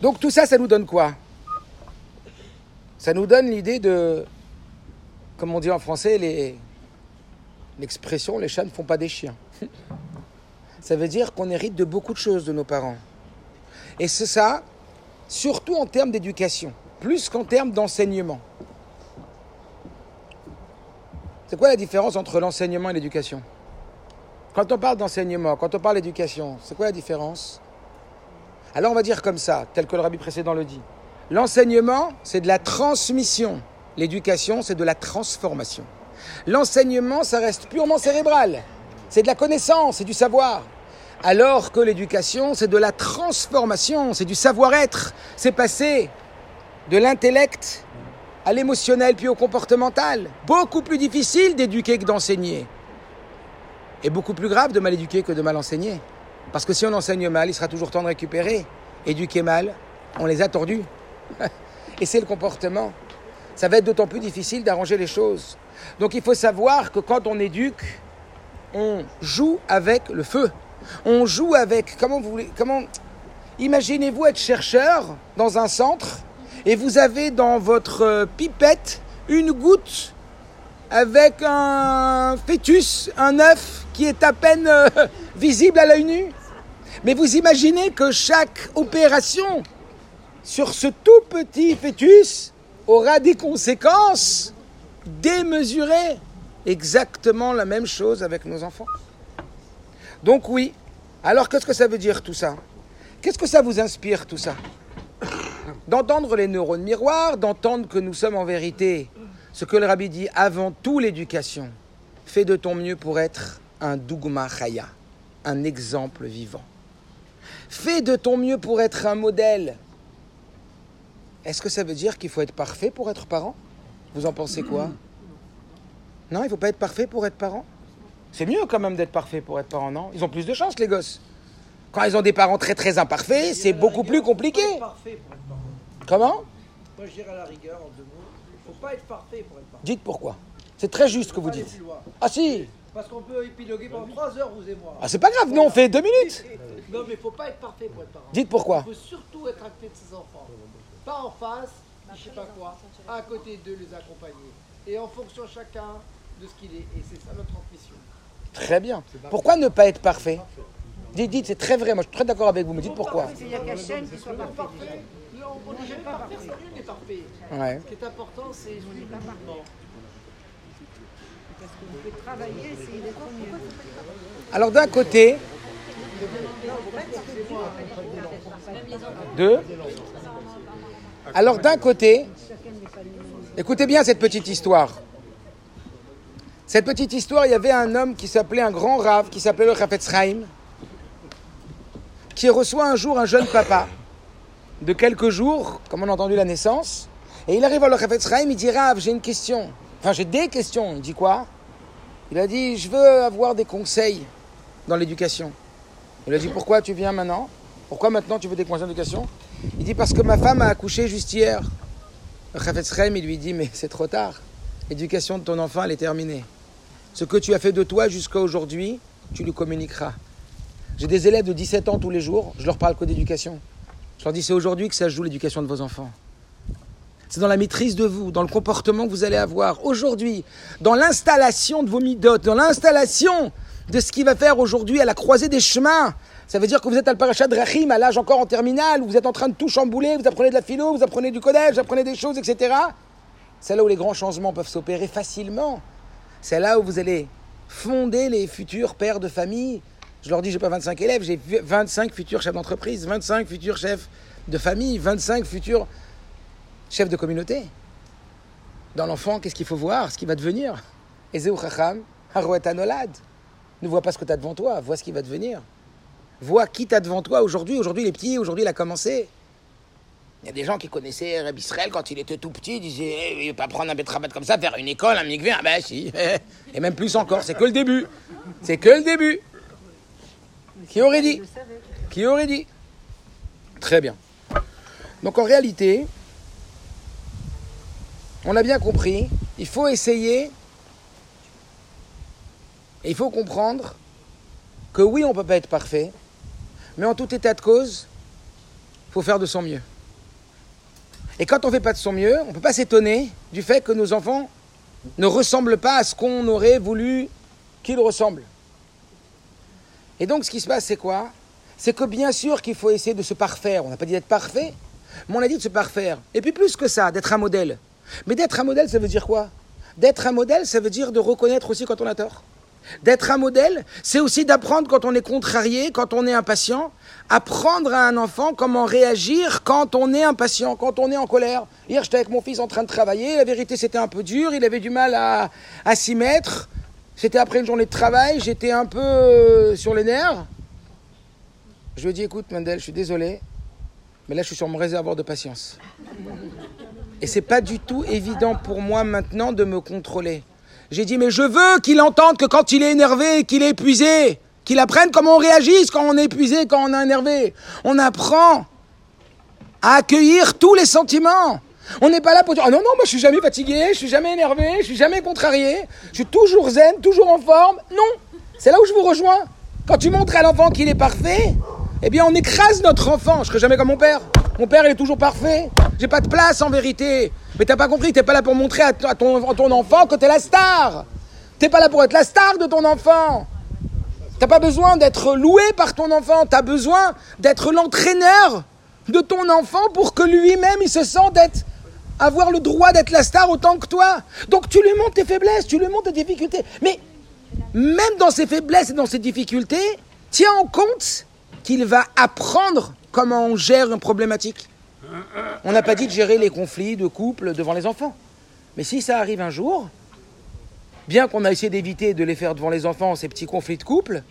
Donc tout ça, ça nous donne quoi? Ça nous donne l'idée de, comme on dit en français, les, l'expression les chats ne font pas des chiens. Ça veut dire qu'on hérite de beaucoup de choses de nos parents. Et c'est ça, surtout en termes d'éducation, plus qu'en termes d'enseignement. C'est quoi la différence entre l'enseignement et l'éducation? Quand on parle d'enseignement, quand on parle d'éducation, c'est quoi la différence? Alors on va dire comme ça, tel que le rabbi précédent le dit. L'enseignement, c'est de la transmission. L'éducation, c'est de la transformation. L'enseignement, ça reste purement cérébral. C'est de la connaissance, c'est du savoir. Alors que l'éducation, c'est de la transformation, c'est du savoir-être. C'est passer de l'intellect à l'émotionnel puis au comportemental. Beaucoup plus difficile d'éduquer que d'enseigner. Et beaucoup plus grave de mal éduquer que de mal enseigner. Parce que si on enseigne mal, il sera toujours temps de récupérer. Éduquer mal, on les a tordus. Et c'est le comportement. Ça va être d'autant plus difficile d'arranger les choses. Donc il faut savoir que quand on éduque, on joue avec le feu. On joue avec. Comment vous voulez. Comment. Imaginez-vous être chercheur dans un centre et vous avez dans votre euh, pipette une goutte avec un fœtus, un œuf qui est à peine euh, visible à l'œil nu. Mais vous imaginez que chaque opération sur ce tout petit fœtus aura des conséquences démesurées. Exactement la même chose avec nos enfants. Donc oui. Alors qu'est-ce que ça veut dire tout ça? Qu'est-ce que ça vous inspire tout ça? D'entendre les neurones miroirs, d'entendre que nous sommes en vérité ce que le rabbi dit avant tout l'éducation. Fais de ton mieux pour être un dogma chaya, un exemple vivant. Fais de ton mieux pour être un modèle. Est-ce que ça veut dire qu'il faut être parfait pour être parent? Vous en pensez quoi? Non, il ne faut pas être parfait pour être parent? C'est mieux quand même d'être parfait pour être parent, non? Ils ont plus de chance, les gosses. Quand ils ont des parents très très imparfaits, c'est beaucoup plus compliqué. Comment? Moi je dirais à la rigueur, en deux mots, il ne faut pas être parfait pour être parent. Dites pourquoi. C'est très juste ce que vous dites. Ah si Parce qu'on peut épiloguer pendant trois heures, vous et moi. Ah c'est pas grave, nous on fait deux minutes. Non mais il ne faut pas être parfait pour être parent. Dites pourquoi. Il faut surtout être à côté de ses enfants. Pas en face, je sais pas quoi, à côté d'eux, les accompagner. Et en fonction chacun de ce qu'il est. Et c'est ça notre transmission. Très bien. Pourquoi ne pas être parfait Dites, dites, c'est très vrai. Moi, je suis très d'accord avec vous. Mais dites pourquoi. Il n'y a qu'à chaîne qui soit parfait. On n'est jamais parfait, personne n'est parfait. Ouais. Ce qui est important, c'est suivre le mouvement. Parce qu'on peut travailler, mieux. Alors d'un côté, deux. Alors d'un côté, écoutez bien cette petite histoire. Cette petite histoire, il y avait un homme qui s'appelait un grand rave, qui s'appelait le Chafetz Chaim, qui reçoit un jour un jeune papa de quelques jours, comme on a entendu la naissance, et il arrive à le Chafetz Chaim, il dit Rav, j'ai une question. Enfin, j'ai des questions. Il dit quoi? Il a dit Je veux avoir des conseils dans l'éducation. Il a dit Pourquoi tu viens maintenant? Pourquoi maintenant tu veux des conseils d'éducation? Il dit Parce que ma femme a accouché juste hier. Le Chafetz il lui dit Mais c'est trop tard. L'éducation de ton enfant, elle est terminée. Ce que tu as fait de toi jusqu'à aujourd'hui, tu lui communiqueras. J'ai des élèves de 17 ans tous les jours, je leur parle que d'éducation. Je leur dis c'est aujourd'hui que ça joue l'éducation de vos enfants. C'est dans la maîtrise de vous, dans le comportement que vous allez avoir aujourd'hui, dans l'installation de vos midotes, dans l'installation de ce qui va faire aujourd'hui à la croisée des chemins. Ça veut dire que vous êtes à le parachat de Rahim, à l'âge encore en terminale, où vous êtes en train de tout chambouler, vous apprenez de la philo, vous apprenez du codège, vous apprenez des choses, etc. C'est là où les grands changements peuvent s'opérer facilement. C'est là où vous allez fonder les futurs pères de famille. Je leur dis, j'ai pas 25 élèves, j'ai 25 futurs chefs d'entreprise, 25 futurs chefs de famille, 25 futurs chefs de communauté. Dans l'enfant, qu'est-ce qu'il faut voir? Ce qui va devenir. Ezeu chacham, haroet anolad. Ne vois pas ce que tu as devant toi, vois ce qui va devenir. Vois qui tu as devant toi aujourd'hui. Aujourd'hui, il est petit, aujourd'hui, il a commencé. Il y a des gens qui connaissaient Reb Israël quand il était tout petit, disaient eh, il ne pas prendre un betrabat comme ça, faire une école, un mikvé, ah ben si. Et même plus encore, c'est que le début. C'est que le début. Qui aurait dit? Qui aurait dit? Très bien. Donc en réalité, on a bien compris, il faut essayer et il faut comprendre que oui, on ne peut pas être parfait, mais en tout état de cause, faut faire de son mieux. Et quand on ne fait pas de son mieux, on ne peut pas s'étonner du fait que nos enfants ne ressemblent pas à ce qu'on aurait voulu qu'ils ressemblent. Et donc ce qui se passe, c'est quoi? C'est que bien sûr qu'il faut essayer de se parfaire. On n'a pas dit d'être parfait, mais on a dit de se parfaire. Et puis plus que ça, d'être un modèle. Mais d'être un modèle, ça veut dire quoi? D'être un modèle, ça veut dire de reconnaître aussi quand on a tort. D'être un modèle, c'est aussi d'apprendre quand on est contrarié, quand on est impatient, apprendre à un enfant comment réagir quand on est impatient, quand on est en colère. Hier, j'étais avec mon fils en train de travailler, la vérité c'était un peu dur, il avait du mal à, à s'y mettre. C'était après une journée de travail, j'étais un peu euh, sur les nerfs. Je lui ai dit, écoute Mandel, je suis désolé, mais là je suis sur mon réservoir de patience. Et c'est pas du tout évident pour moi maintenant de me contrôler. J'ai dit, mais je veux qu'il entende que quand il est énervé, qu'il est épuisé, qu'il apprenne comment on réagit quand on est épuisé, quand on est énervé. On apprend à accueillir tous les sentiments. On n'est pas là pour dire, ah non, non, moi je suis jamais fatigué, je suis jamais énervé, je suis jamais contrarié, je suis toujours zen, toujours en forme. Non, c'est là où je vous rejoins. Quand tu montres à l'enfant qu'il est parfait, eh bien on écrase notre enfant. Je serai jamais comme mon père. Mon père, il est toujours parfait. J'ai pas de place en vérité. Mais t'as pas compris, t'es pas là pour montrer à ton, enfant que t'es la star. T'es pas là pour être la star de ton enfant. T'as pas besoin d'être loué par ton enfant. T'as besoin d'être l'entraîneur de ton enfant pour que lui-même il se sente avoir le droit d'être la star autant que toi. Donc tu lui montres tes faiblesses, tu lui montres tes difficultés. Mais même dans ses faiblesses et dans ses difficultés, tiens en compte qu'il va apprendre comment on gère une problématique. On n'a pas dit de gérer les conflits de couple devant les enfants. Mais si ça arrive un jour, bien qu'on a essayé d'éviter de les faire devant les enfants, ces petits conflits de couple,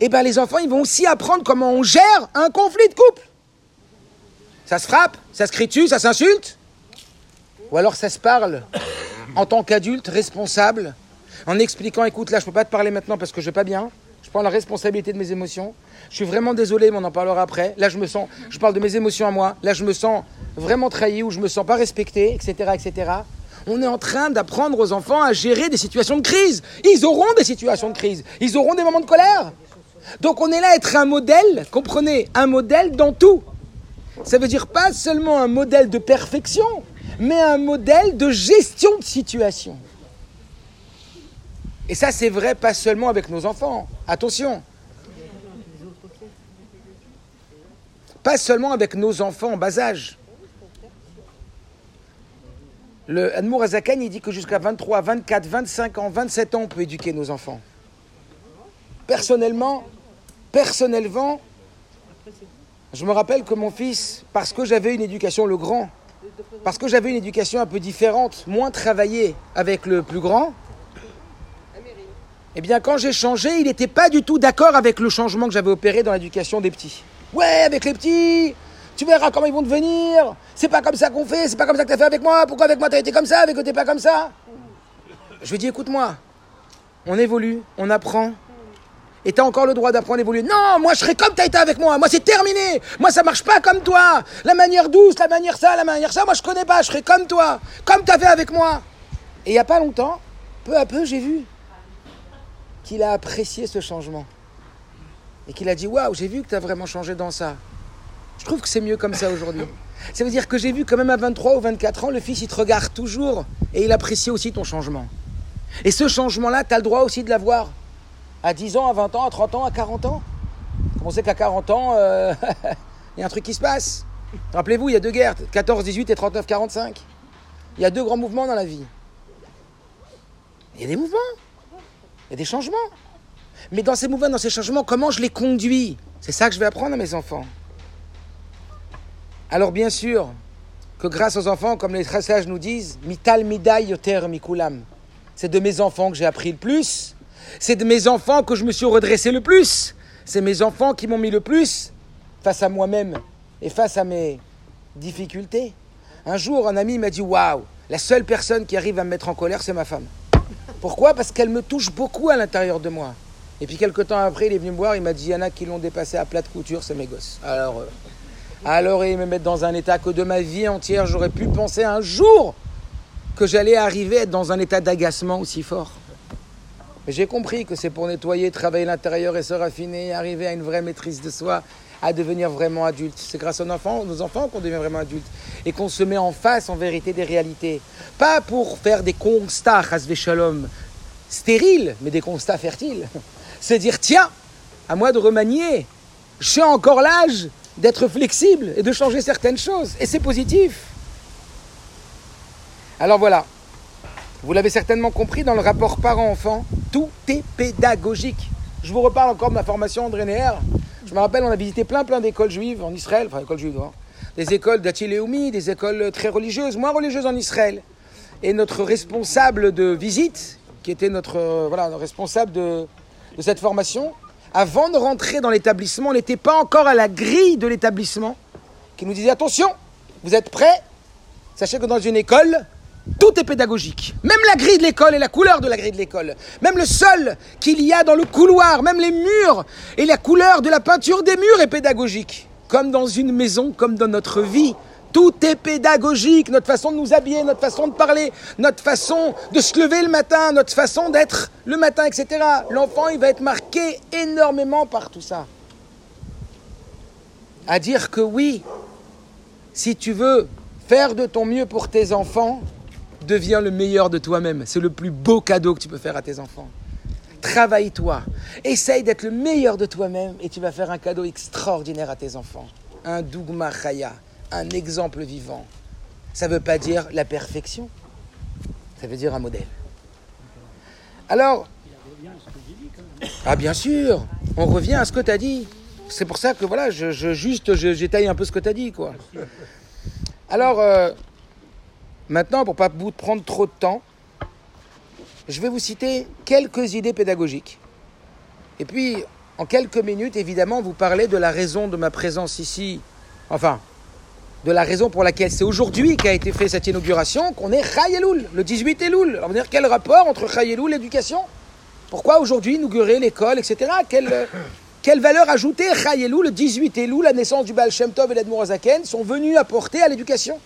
eh ben les enfants, ils vont aussi apprendre comment on gère un conflit de couple. Ça se frappe, ça se crie dessus, ça s'insulte. Ou alors ça se parle en tant qu'adulte responsable, en expliquant, écoute, là, je ne peux pas te parler maintenant parce que je vais pas bien. Je prends la responsabilité de mes émotions. Je suis vraiment désolé, mais on en parlera après. Là, je me sens, je parle de mes émotions à moi. Là, je me sens vraiment trahi ou je me sens pas respecté, etc., etc. On est en train d'apprendre aux enfants à gérer des situations de crise. Ils auront des situations de crise. Ils auront des moments de colère. Donc, on est là à être un modèle, comprenez, un modèle dans tout. Ça veut dire pas seulement un modèle de perfection, mais un modèle de gestion de situation. Et ça, c'est vrai pas seulement avec nos enfants. Attention. Pas seulement avec nos enfants en bas âge. Le Admour Azakan, il dit que jusqu'à 23, 24, 25 ans, 27 ans, on peut éduquer nos enfants. Personnellement, personnellement, je me rappelle que mon fils, parce que j'avais une éducation, le grand, parce que j'avais une éducation un peu différente, moins travaillée avec le plus grand, eh bien, quand j'ai changé, il n'était pas du tout d'accord avec le changement que j'avais opéré dans l'éducation des petits. Ouais, avec les petits, tu verras comment ils vont devenir. C'est pas comme ça qu'on fait, c'est pas comme ça que tu as fait avec moi. Pourquoi avec moi tu as été comme ça, avec eux t'es pas comme ça? Je lui dit, écoute-moi, on évolue, on apprend. Et tu as encore le droit d'apprendre à évoluer. Non, moi je serai comme tu as été avec moi. Moi c'est terminé. Moi ça marche pas comme toi. La manière douce, la manière ça, la manière ça, moi je connais pas. Je serai comme toi. Comme tu as fait avec moi. Et il n'y a pas longtemps, peu à peu, j'ai vu qu'il a apprécié ce changement. Et qu'il a dit Waouh, j'ai vu que tu as vraiment changé dans ça. Je trouve que c'est mieux comme ça aujourd'hui. Ça veut dire que j'ai vu quand même à 23 ou 24 ans, le fils, il te regarde toujours et il apprécie aussi ton changement. Et ce changement-là, tu as le droit aussi de l'avoir à 10 ans, à 20 ans, à 30 ans, à 40 ans. On sait qu'à 40 ans, euh, il y a un truc qui se passe. Rappelez-vous, il y a deux guerres, 14-18 et 39-45. Il y a deux grands mouvements dans la vie. Il y a des mouvements. Il y a des changements. Mais dans ces mouvements, dans ces changements, comment je les conduis? C'est ça que je vais apprendre à mes enfants. Alors bien sûr que grâce aux enfants, comme les sages nous disent, mital midai yoter mikulam. C'est de mes enfants que j'ai appris le plus. C'est de mes enfants que je me suis redressé le plus. C'est mes enfants qui m'ont mis le plus face à moi-même et face à mes difficultés. Un jour, un ami m'a dit Waouh, la seule personne qui arrive à me mettre en colère, c'est ma femme. Pourquoi? Parce qu'elle me touche beaucoup à l'intérieur de moi. Et puis quelques temps après, il est venu me voir, il m'a dit, il y en a qui l'ont dépassé à plat de couture, c'est mes gosses. Alors, euh, alors il me met dans un état que de ma vie entière, j'aurais pu penser un jour que j'allais arriver à être dans un état d'agacement aussi fort. Mais j'ai compris que c'est pour nettoyer, travailler l'intérieur et se raffiner, arriver à une vraie maîtrise de soi, à devenir vraiment adultes. C'est grâce aux enfants, nos enfants qu'on devient vraiment adultes et qu'on se met en face en vérité des réalités. Pas pour faire des constats, shalom, stériles, mais des constats fertiles. C'est dire, tiens, à moi de remanier. Suis encore l'âge d'être flexible et de changer certaines choses. Et c'est positif. Alors voilà, vous l'avez certainement compris dans le rapport parent-enfant, tout est pédagogique. Je vous reparle encore de ma formation André Neher. Je me rappelle, on a visité plein plein d'écoles juives en Israël, enfin écoles juives, hein. des écoles d'Atiléoumi, des écoles très religieuses, moins religieuses en Israël. Et notre responsable de visite, qui était notre euh, voilà, responsable de, de cette formation, avant de rentrer dans l'établissement, on n'était pas encore à la grille de l'établissement, qui nous disait attention, vous êtes prêts? Sachez que dans une école, tout est pédagogique. Même la grille de l'école et la couleur de la grille de l'école. Même le sol qu'il y a dans le couloir, même les murs et la couleur de la peinture des murs est pédagogique. Comme dans une maison, comme dans notre vie. Tout est pédagogique, notre façon de nous habiller, notre façon de parler, notre façon de se lever le matin, notre façon d'être le matin, etc. L'enfant, il va être marqué énormément par tout ça. À dire que oui, si tu veux faire de ton mieux pour tes enfants, deviens le meilleur de toi-même. C'est le plus beau cadeau que tu peux faire à tes enfants. Travaille-toi, essaye d'être le meilleur de toi-même et tu vas faire un cadeau extraordinaire à tes enfants. Un dougma un exemple vivant. Ça ne veut pas dire la perfection, ça veut dire un modèle. Alors, ah bien sûr, on revient à ce que tu as dit. C'est pour ça que voilà, je, je juste j'étaille un peu ce que tu as dit quoi. Alors, euh, Maintenant, pour ne pas vous prendre trop de temps, je vais vous citer quelques idées pédagogiques. Et puis, en quelques minutes, évidemment, vous parler de la raison de ma présence ici. Enfin, de la raison pour laquelle c'est aujourd'hui qu'a été fait cette inauguration, qu'on est Chayeloul, le 18 Elul. Alors, dire quel rapport entre Chayeloul et l'éducation? Pourquoi aujourd'hui inaugurer l'école, etc. Quelle, quelle valeur ajoutée Chayeloul, le 18 Elul, la naissance du Baal Shem Tov et l'Admour sont venus apporter à l'éducation?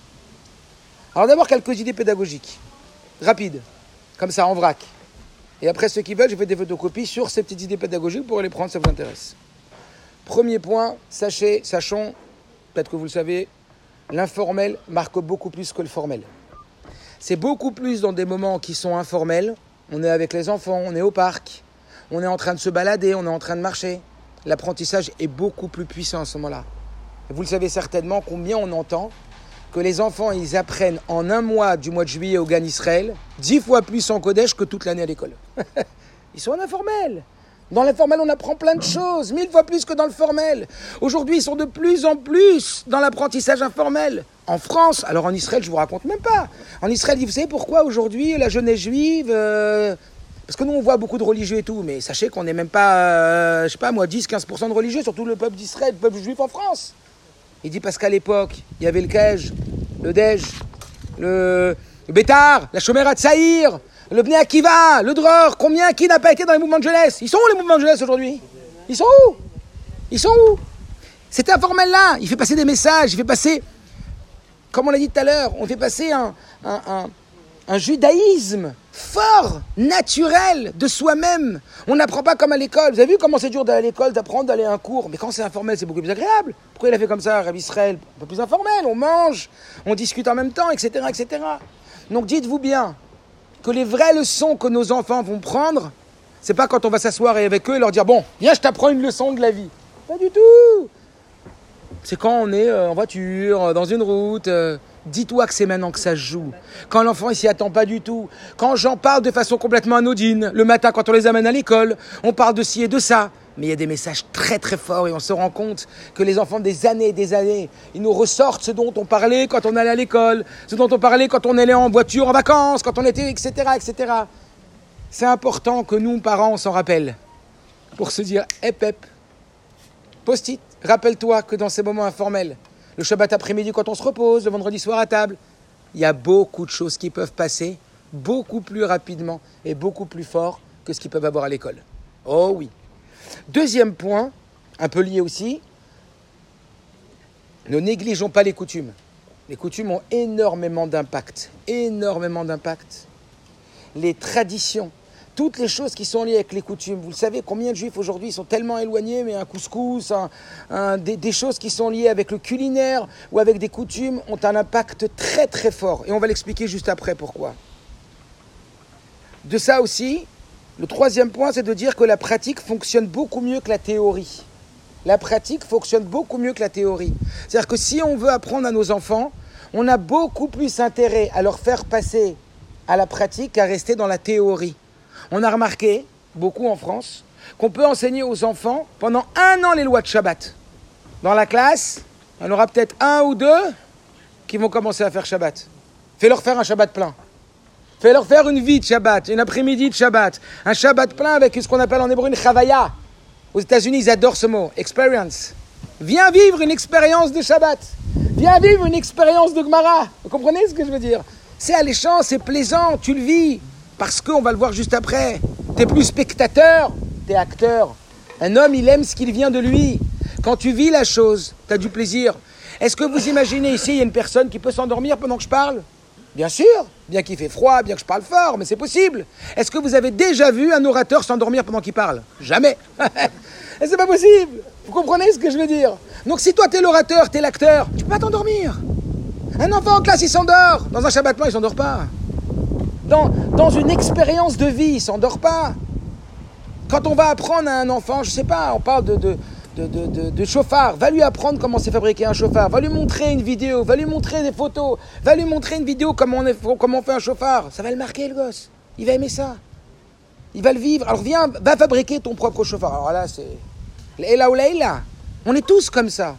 Alors d'abord quelques idées pédagogiques, rapides, comme ça en vrac. Et après ceux qui veulent, je fais des photocopies sur ces petites idées pédagogiques pour les prendre, ça vous intéresse. Premier point, sachez, sachons, peut-être que vous le savez, l'informel marque beaucoup plus que le formel. C'est beaucoup plus dans des moments qui sont informels. On est avec les enfants, on est au parc, on est en train de se balader, on est en train de marcher. L'apprentissage est beaucoup plus puissant à ce moment-là. Vous le savez certainement combien on entend que les enfants ils apprennent en un mois du mois de juillet au Gan Israël dix fois plus en Kodesh que toute l'année à l'école. ils sont en informel. Dans l'informel, on apprend plein de choses, mille fois plus que dans le formel. Aujourd'hui, ils sont de plus en plus dans l'apprentissage informel. En France, alors en Israël, je vous raconte même pas. En Israël, vous savez pourquoi aujourd'hui la jeunesse juive euh, Parce que nous, on voit beaucoup de religieux et tout, mais sachez qu'on n'est même pas, euh, je sais pas moi, 10-15% de religieux, surtout le peuple d'Israël, le peuple juif en France. Il dit parce qu'à l'époque, il y avait le Kej, le Dej, le, le Bétar, la Chomère à Tsaïr, le Bnei Akiva, le Dror. Combien qui n'a pas été dans les mouvements de jeunesse? Ils sont où les mouvements de jeunesse aujourd'hui? Ils sont où? Ils sont où? Cet informel-là, il fait passer des messages, il fait passer, comme on l'a dit tout à l'heure, on fait passer un, un, un judaïsme fort, naturel de soi-même. On n'apprend pas comme à l'école. Vous avez vu comment c'est dur d'aller à l'école, d'apprendre, d'aller à un cours? Mais quand c'est informel, c'est beaucoup plus agréable. Pourquoi il a fait comme ça, Rav Israël? Un peu plus informel, on mange, on discute en même temps, etc. etc. Donc dites-vous bien que les vraies leçons que nos enfants vont prendre, c'est pas quand on va s'asseoir avec eux et leur dire Bon, viens, je t'apprends une leçon de la vie. Pas du tout C'est quand on est euh, en voiture, dans une route. Dis-toi que c'est maintenant que ça se joue. Quand l'enfant il s'y attend pas du tout. Quand j'en parle de façon complètement anodine, le matin quand on les amène à l'école, on parle de ci et de ça. Mais il y a des messages très très forts et on se rend compte que les enfants des années et des années, ils nous ressortent ce dont on parlait quand on allait à l'école, ce dont on parlait quand on allait en voiture en vacances, quand on était, etc., etc. C'est important que nous, parents, on s'en rappelle. Pour se dire, hep hep, post-it, rappelle-toi que dans ces moments informels, le Shabbat après-midi quand on se repose, le vendredi soir à table. Il y a beaucoup de choses qui peuvent passer beaucoup plus rapidement et beaucoup plus fort que ce qu'ils peuvent avoir à l'école. Oh oui. Deuxième point, un peu lié aussi, ne négligeons pas les coutumes. Les coutumes ont énormément d'impact, énormément d'impact. Les traditions toutes les choses qui sont liées avec les coutumes. Vous le savez, combien de juifs aujourd'hui sont tellement éloignés, mais un couscous, des, des choses qui sont liées avec le culinaire ou avec des coutumes ont un impact très très fort. Et on va l'expliquer juste après pourquoi. De ça aussi, le troisième point, c'est de dire que la pratique fonctionne beaucoup mieux que la théorie. La pratique fonctionne beaucoup mieux que la théorie. C'est-à-dire que si on veut apprendre à nos enfants, on a beaucoup plus intérêt à leur faire passer à la pratique qu'à rester dans la théorie. On a remarqué, beaucoup en France, qu'on peut enseigner aux enfants pendant un an les lois de Shabbat. Dans la classe, en aura peut-être un ou deux qui vont commencer à faire Shabbat. Fais-leur faire un Shabbat plein. Fais-leur faire une vie de Shabbat, une après-midi de Shabbat, un Shabbat plein avec ce qu'on appelle en hébreu une chavaya. Aux États-Unis, ils adorent ce mot, experience. Viens vivre une expérience de Shabbat. Viens vivre une expérience de Gemara. Vous comprenez ce que je veux dire? C'est alléchant, c'est plaisant, tu le vis. Parce qu'on va le voir juste après. T'es plus spectateur, t'es acteur. Un homme, il aime ce qu'il vient de lui. Quand tu vis la chose, t'as du plaisir. Est-ce que vous imaginez ici, il y a une personne qui peut s'endormir pendant que je parle? Bien sûr, bien qu'il fait froid, bien que je parle fort, mais c'est possible. Est-ce que vous avez déjà vu un orateur s'endormir pendant qu'il parle? Jamais. C'est pas possible. Vous comprenez ce que je veux dire? Donc si toi t'es l'orateur, t'es l'acteur, tu peux pas t'endormir. Un enfant en classe, il s'endort. Dans un Shabbat il s'endort pas. Dans, une expérience de vie, il s'endort pas. Quand on va apprendre à un enfant, je sais pas, on parle de, de, de, de, chauffard, va lui apprendre comment c'est fabriqué un chauffard, va lui montrer une vidéo, va lui montrer des photos, va lui montrer une vidéo comment on, comment on fait un chauffard. Ça va le marquer, le gosse. Il va aimer ça. Il va le vivre. Alors viens, va fabriquer ton propre chauffard. Alors là, c'est. Leila ou Leila. On est tous comme ça.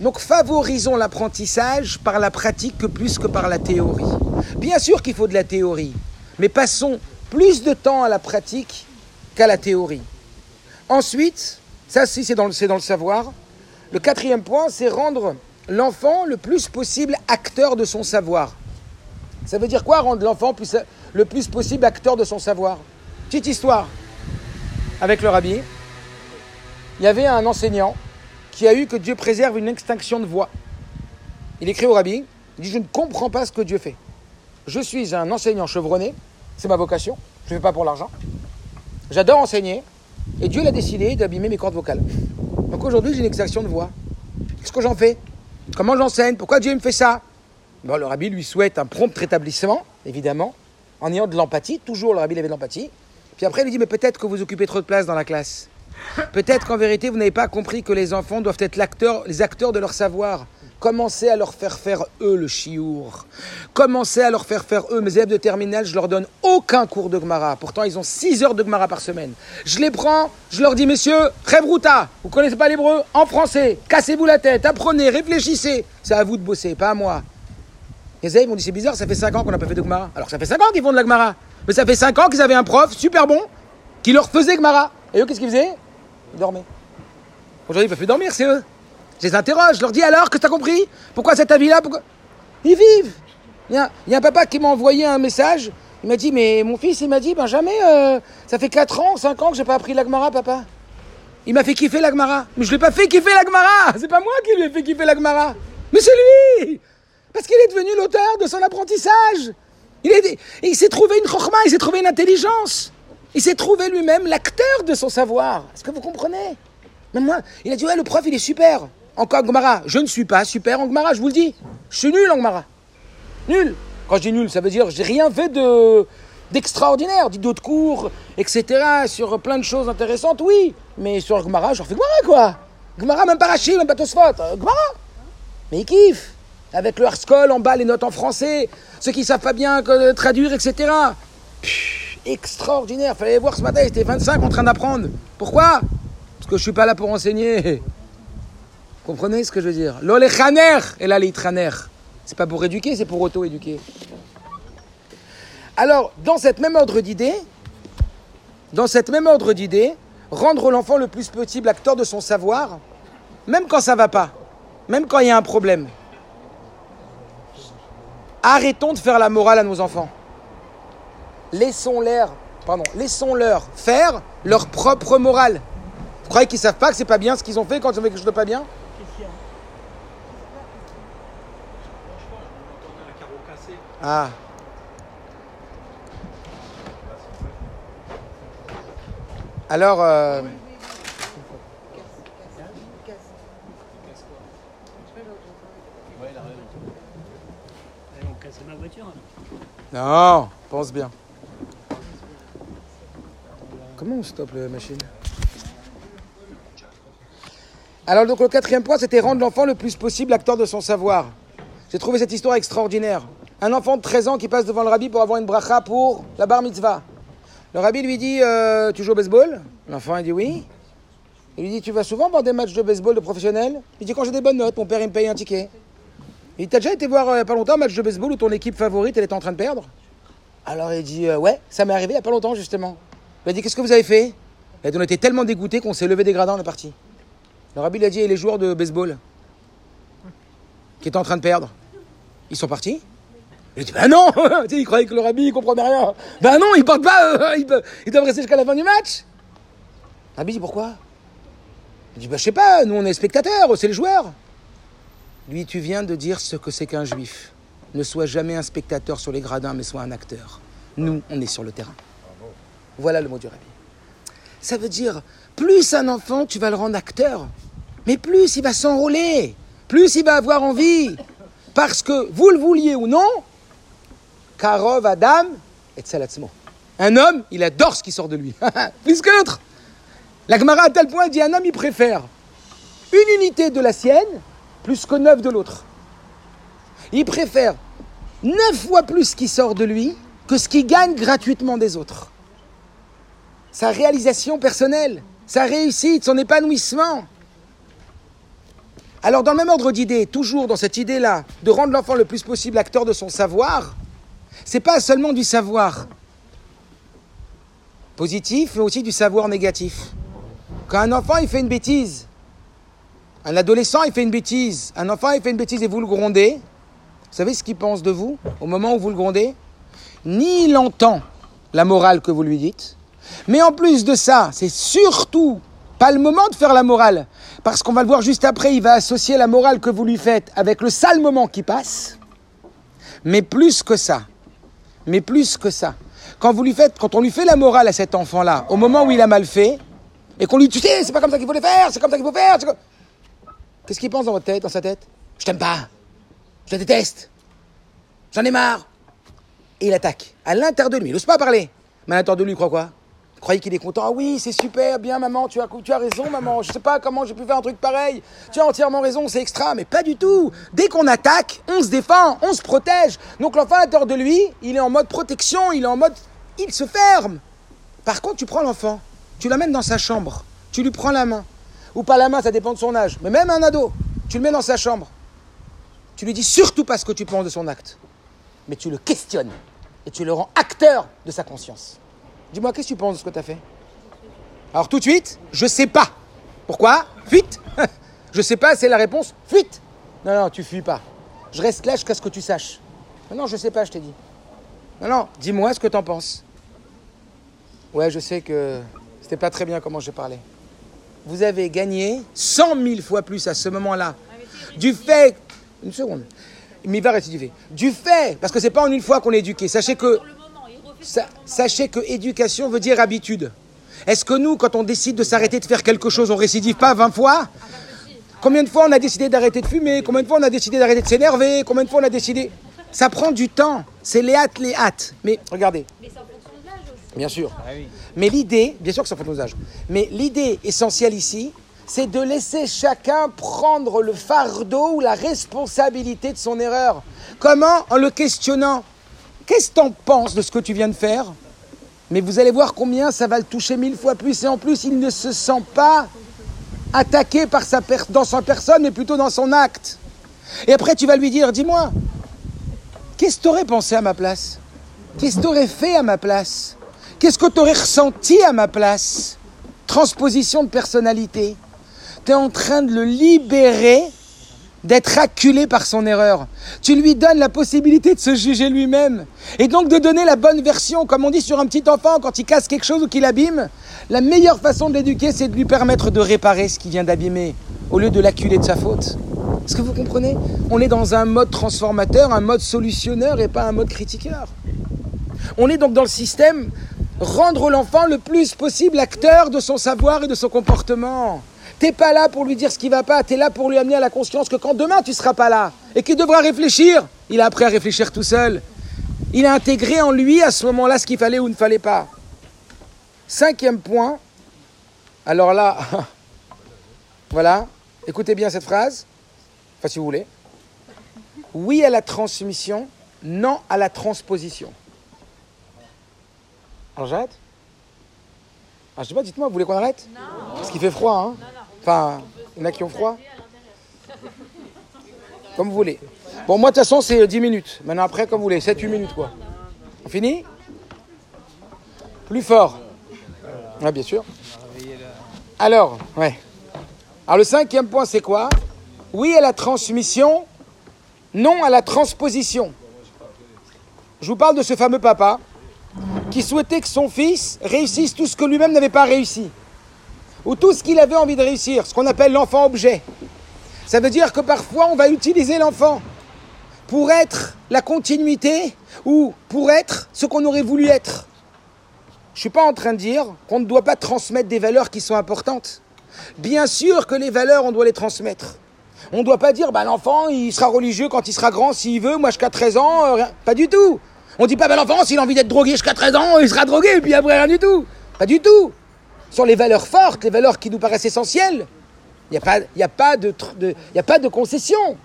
Donc favorisons l'apprentissage par la pratique que plus que par la théorie. Bien sûr qu'il faut de la théorie, mais passons plus de temps à la pratique qu'à la théorie. Ensuite, ça si c'est dans, le- savoir, le quatrième point, c'est rendre l'enfant le plus possible acteur de son savoir. Ça veut dire quoi rendre l'enfant le plus possible acteur de son savoir? Petite histoire. Avec le rabbi, il y avait un enseignant qui a eu que Dieu préserve une extinction de voix. Il écrit au rabbi, il dit Je ne comprends pas ce que Dieu fait. Je suis un enseignant chevronné, c'est ma vocation, je ne fais pas pour l'argent. J'adore enseigner, et Dieu l'a décidé d'abîmer mes cordes vocales. Donc aujourd'hui, j'ai une extinction de voix. Qu'est-ce que j'en fais? Comment j'enseigne? Pourquoi Dieu me fait ça? Le rabbi lui souhaite un prompt rétablissement, évidemment, en ayant de l'empathie. Toujours, le rabbi avait de l'empathie. Puis après, il lui dit, mais peut-être que vous occupez trop de place dans la classe. Peut-être qu'en vérité, vous n'avez pas compris que les enfants doivent être les acteurs de leur savoir. Commencez à leur faire faire eux le chiour. Commencez à leur faire faire eux. Mes élèves de terminale, je leur donne aucun cours de Gemara. Pourtant, ils ont 6 heures de Gemara par semaine. Je les prends, je leur dis, messieurs, Revruta, vous connaissez pas l'hébreu? En français, cassez-vous la tête, apprenez, réfléchissez. C'est à vous de bosser, pas à moi. Les élèves m'ont dit c'est bizarre, ça fait 5 ans qu'on n'a pas fait de Gemara. Alors ça fait 5 ans qu'ils font de la Gemara. Mais ça fait 5 ans qu'ils avaient un prof super bon qui leur faisait Gemara. Et eux, qu'est-ce qu'ils faisaient? Ils dormaient. Aujourd'hui, ils peuvent plus dormir, c'est eux. Je les interroge, je leur dis alors, que t'as compris? Pourquoi cet avis-là? Ils vivent. Il y, a, un papa qui m'a envoyé un message. Il m'a dit, mais mon fils, il m'a dit, ben jamais, euh, ça fait 4 ans, 5 ans que j'ai pas appris la Gemara, papa. Il m'a fait kiffer la Gemara. Mais je l'ai pas fait kiffer la Gemara. C'est pas moi qui lui ai fait kiffer la Gemara. Mais c'est lui Parce qu'il est devenu l'auteur de son apprentissage. Il, est, il s'est trouvé une chokhma, il s'est trouvé une intelligence. Il s'est trouvé lui-même l'acteur de son savoir. Est-ce que vous comprenez? Moi, il a dit, ouais, le prof, il est super. Encore Gemara. Je ne suis pas super en Gemara, je vous le dis. Je suis nul en Gemara. Nul. Quand je dis nul, ça veut dire j'ai rien fait de d'extraordinaire, dit d'autres cours, etc. Sur plein de choses intéressantes, oui. Mais sur Gemara, j'en fais Gemara, quoi. Gemara, même pas Rachid, même pas Tosfot. Euh, Gemara. Mais il kiffe. Avec le Harskol en bas, les notes en français. Ceux qui savent pas bien que, traduire, etc. Pff, extraordinaire. Fallait voir ce matin, il était 25 en train d'apprendre. Pourquoi? Parce que je suis pas là pour enseigner. Comprenez ce que je veux dire? L'ole chaner et là traner. C'est pas pour éduquer, c'est pour auto-éduquer. Alors, dans cette même ordre d'idée, dans cette même ordre rendre l'enfant le plus possible acteur de son savoir, même quand ça va pas, même quand il y a un problème. Arrêtons de faire la morale à nos enfants. Laissons-leur, pardon, laissons-leur faire leur propre morale. Vous croyez qu'ils savent pas que c'est pas bien ce qu'ils ont fait quand ils ont fait quelque chose de pas bien? Ah. Alors, euh, non, pense bien. Comment on stoppe la machine? Alors donc le quatrième point, c'était rendre l'enfant le plus possible acteur de son savoir. J'ai trouvé cette histoire extraordinaire. Un enfant de 13 ans qui passe devant le rabbi pour avoir une bracha pour la bar mitzvah. Le rabbi lui dit euh, Tu joues au baseball? L'enfant dit oui. Il lui dit Tu vas souvent voir des matchs de baseball de professionnels? Il dit Quand j'ai des bonnes notes, mon père il me paye un ticket. Il dit T'as déjà été voir euh, il y a pas longtemps un match de baseball où ton équipe favorite elle est en train de perdre? Alors il dit euh, Ouais, ça m'est arrivé il y a pas longtemps justement. Il a dit Qu'est-ce que vous avez fait? Il dit On était tellement dégoûtés qu'on s'est levé des gradins, on est parti. Le rabbi il a dit Et les joueurs de baseball qui étaient en train de perdre Ils sont partis? Il dit, bah non Il croyait que le rabbi, il comprenait rien. Bah non, ils partent pas, euh, ils, ils doivent rester jusqu'à la fin du match. Le rabbi dit, pourquoi? Il dit, bah je sais pas, nous on est spectateurs, c'est les joueurs. Lui, tu viens de dire ce que c'est qu'un juif. Ne sois jamais un spectateur sur les gradins, mais sois un acteur. Nous, on est sur le terrain. Voilà le mot du rabbi. Ça veut dire, plus un enfant, tu vas le rendre acteur, mais plus il va s'enrôler, plus il va avoir envie. Parce que, vous le vouliez ou non, Karov Adam et Tzalatzmo. Un homme, il adore ce qui sort de lui. Plus que l'autre. La Gemara à tel point dit un homme, il préfère une unité de la sienne plus que neuf de l'autre. Il préfère neuf fois plus ce qui sort de lui que ce qu'il gagne gratuitement des autres. Sa réalisation personnelle, sa réussite, son épanouissement. Alors, dans le même ordre d'idée, toujours dans cette idée-là, de rendre l'enfant le plus possible acteur de son savoir, c'est pas seulement du savoir positif, mais aussi du savoir négatif. Quand un enfant il fait une bêtise, un adolescent il fait une bêtise, un enfant il fait une bêtise et vous le grondez, vous savez ce qu'il pense de vous au moment où vous le grondez? Ni il entend la morale que vous lui dites, mais en plus de ça, c'est surtout pas le moment de faire la morale, parce qu'on va le voir juste après, il va associer la morale que vous lui faites avec le sale moment qui passe, mais plus que ça, mais plus que ça. Quand, on lui fait la morale à cet enfant-là, au moment où il a mal fait, et qu'on lui dit, tu sais, c'est pas comme ça qu'il faut le faire, c'est comme ça qu'il faut faire. Qu'est-ce qu'il pense dans votre tête, dans sa tête? Je t'aime pas. Je te déteste. J'en ai marre. Et il attaque. À l'intérieur de lui. Il n'ose pas parler. Mais à l'intérieur de lui, il croit quoi? Croyait qu'il est content. Ah oui, c'est super, bien maman, tu as, tu as raison maman. Je sais pas comment j'ai pu faire un truc pareil. Tu as entièrement raison, c'est extra. Mais pas du tout. Dès qu'on attaque, on se défend, on se protège. Donc l'enfant à l'intérieur de lui, il est en mode protection, il est en mode... Il se ferme. Par contre, tu prends l'enfant, tu l'amènes dans sa chambre, tu lui prends la main. Ou pas la main, ça dépend de son âge. Mais même un ado, tu le mets dans sa chambre. Tu lui dis surtout pas ce que tu penses de son acte. Mais tu le questionnes. Et tu le rends acteur de sa conscience. Dis-moi, qu'est-ce que tu penses de ce que tu as fait? Alors tout de suite, je sais pas. Pourquoi? Fuite Je sais pas, c'est la réponse. Fuite Non, non, tu fuis pas. Je reste là jusqu'à ce que tu saches. Non, non, je sais pas, je t'ai dit. Non, non, dis-moi ce que t'en penses. Ouais, je sais que c'était pas très bien comment j'ai parlé. Vous avez gagné 100 000 fois plus à ce moment-là. Du fait. Une seconde. Mais il va récidiver. Du fait, parce que c'est pas en une fois qu'on est éduqué. Sachez que. Sa- sachez que éducation veut dire habitude. Est-ce que nous, quand on décide de s'arrêter de faire quelque chose, on récidive pas 20 fois? Combien de fois on a décidé d'arrêter de fumer? Combien de fois on a décidé d'arrêter de s'énerver? Combien de fois on a décidé? Ça prend du temps. C'est les hâtes, les hâtes. Mais regardez. Mais l'âge aussi. Bien sûr. Ah oui. Mais l'idée, bien sûr que ça fait nos âges, mais l'idée essentielle ici, c'est de laisser chacun prendre le fardeau ou la responsabilité de son erreur. Comment? En le questionnant. Qu'est-ce que t'en penses de ce que tu viens de faire? Mais vous allez voir combien ça va le toucher mille fois plus. Et en plus, il ne se sent pas attaqué par sa dans sa personne, mais plutôt dans son acte. Et après, tu vas lui dire, dis-moi, qu'est-ce que tu aurais pensé à ma place? Qu'est-ce que tu aurais fait à ma place? Qu'est-ce que tu aurais ressenti à ma place? Transposition de personnalité. Tu es en train de le libérer d'être acculé par son erreur. Tu lui donnes la possibilité de se juger lui-même et donc de donner la bonne version. Comme on dit sur un petit enfant quand il casse quelque chose ou qu'il abîme, la meilleure façon de l'éduquer, c'est de lui permettre de réparer ce qu'il vient d'abîmer au lieu de l'acculer de sa faute. Est-ce que vous comprenez? On est dans un mode transformateur, un mode solutionneur et pas un mode critiqueur. On est donc dans le système, rendre l'enfant le plus possible acteur de son savoir et de son comportement. T'es pas là pour lui dire ce qui va pas, t'es là pour lui amener à la conscience que quand demain tu seras pas là et qu'il devra réfléchir, il a appris à réfléchir tout seul. Il a intégré en lui à ce moment-là ce qu'il fallait ou ne fallait pas. Cinquième point. Alors là, voilà, écoutez bien cette phrase, enfin si vous voulez. Oui à la transmission, non à la transposition. Alors j'arrête ah, Je sais pas, dites-moi, vous voulez qu'on arrête? Non. Parce qu'il fait froid, hein Enfin, il y en a qui ont froid Comme vous voulez. Bon, moi, de toute façon, c'est 10 minutes. Maintenant, après, comme vous voulez, 7-8 minutes, quoi. On finit? Plus fort. Bien sûr. Alors, ouais. Alors, le cinquième point, c'est quoi? Oui à la transmission, non à la transposition. Je vous parle de ce fameux papa qui souhaitait que son fils réussisse tout ce que lui-même n'avait pas réussi, ou tout ce qu'il avait envie de réussir, ce qu'on appelle l'enfant objet. Ça veut dire que parfois on va utiliser l'enfant pour être la continuité ou pour être ce qu'on aurait voulu être. Je ne suis pas en train de dire qu'on ne doit pas transmettre des valeurs qui sont importantes. Bien sûr que les valeurs, on doit les transmettre. On ne doit pas dire, bah, l'enfant, il sera religieux quand il sera grand s'il veut, moi jusqu'à 13 ans, euh, rien. pas du tout. On dit pas, ben l'enfant, s'il a envie d'être drogué jusqu'à 13 ans, il sera drogué, et puis après, rien du tout. Pas du tout. Sur les valeurs fortes, les valeurs qui nous paraissent essentielles, il n'y a, pas, de, de concession.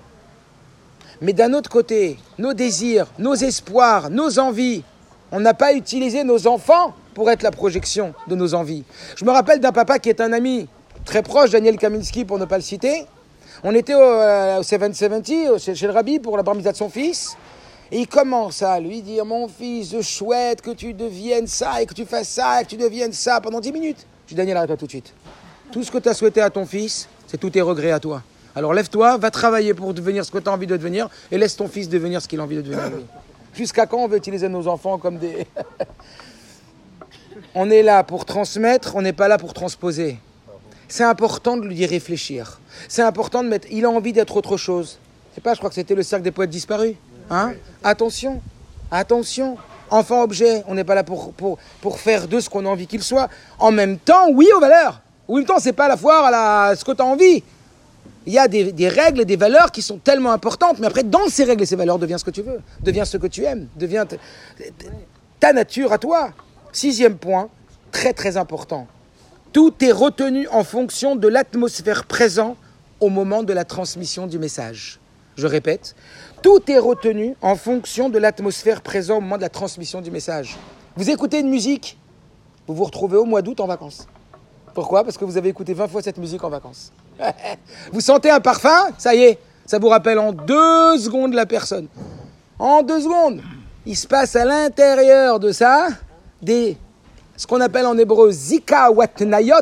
Mais d'un autre côté, nos désirs, nos espoirs, nos envies, on n'a pas utilisé nos enfants pour être la projection de nos envies. Je me rappelle d'un papa qui est un ami très proche, Daniel Kaminski pour ne pas le citer. On était au, euh, au 770, chez, le rabbi, pour la bar de son fils. Et il commence à lui dire Mon fils, je souhaite que tu deviennes ça et que tu fasses ça et que tu deviennes ça pendant 10 minutes. Je dis Daniel, arrête-toi tout de suite. Tout ce que tu as souhaité à ton fils, c'est tous tes regrets à toi. Alors lève-toi, va travailler pour devenir ce que tu as envie de devenir et laisse ton fils devenir ce qu'il a envie de devenir. Jusqu'à quand on veut utiliser nos enfants comme des. on est là pour transmettre, on n'est pas là pour transposer. C'est important de lui réfléchir. C'est important de mettre. Il a envie d'être autre chose. C'est pas, je crois que c'était le cercle des poètes disparus. Hein? Attention, attention. Enfant objet, on n'est pas là pour, pour, pour faire de ce qu'on a envie qu'il soit. En même temps, oui aux valeurs. En même temps, c'est pas la foire à la, ce que tu as envie. Il y a des, des, règles et des valeurs qui sont tellement importantes, mais après, dans ces règles et ces valeurs, deviens ce que tu veux, deviens ce que tu aimes, deviens ta nature à toi. Sixième point, très très important. Tout est retenu en fonction de l'atmosphère présente au moment de la transmission du message. Je répète, tout est retenu en fonction de l'atmosphère présente au moment de la transmission du message. Vous écoutez une musique, vous vous retrouvez au mois d'août en vacances. Pourquoi? Parce que vous avez écouté 20 fois cette musique en vacances. vous sentez un parfum, ça y est, ça vous rappelle en deux secondes la personne. En deux secondes, il se passe à l'intérieur de ça des, ce qu'on appelle en hébreu zika watnayot,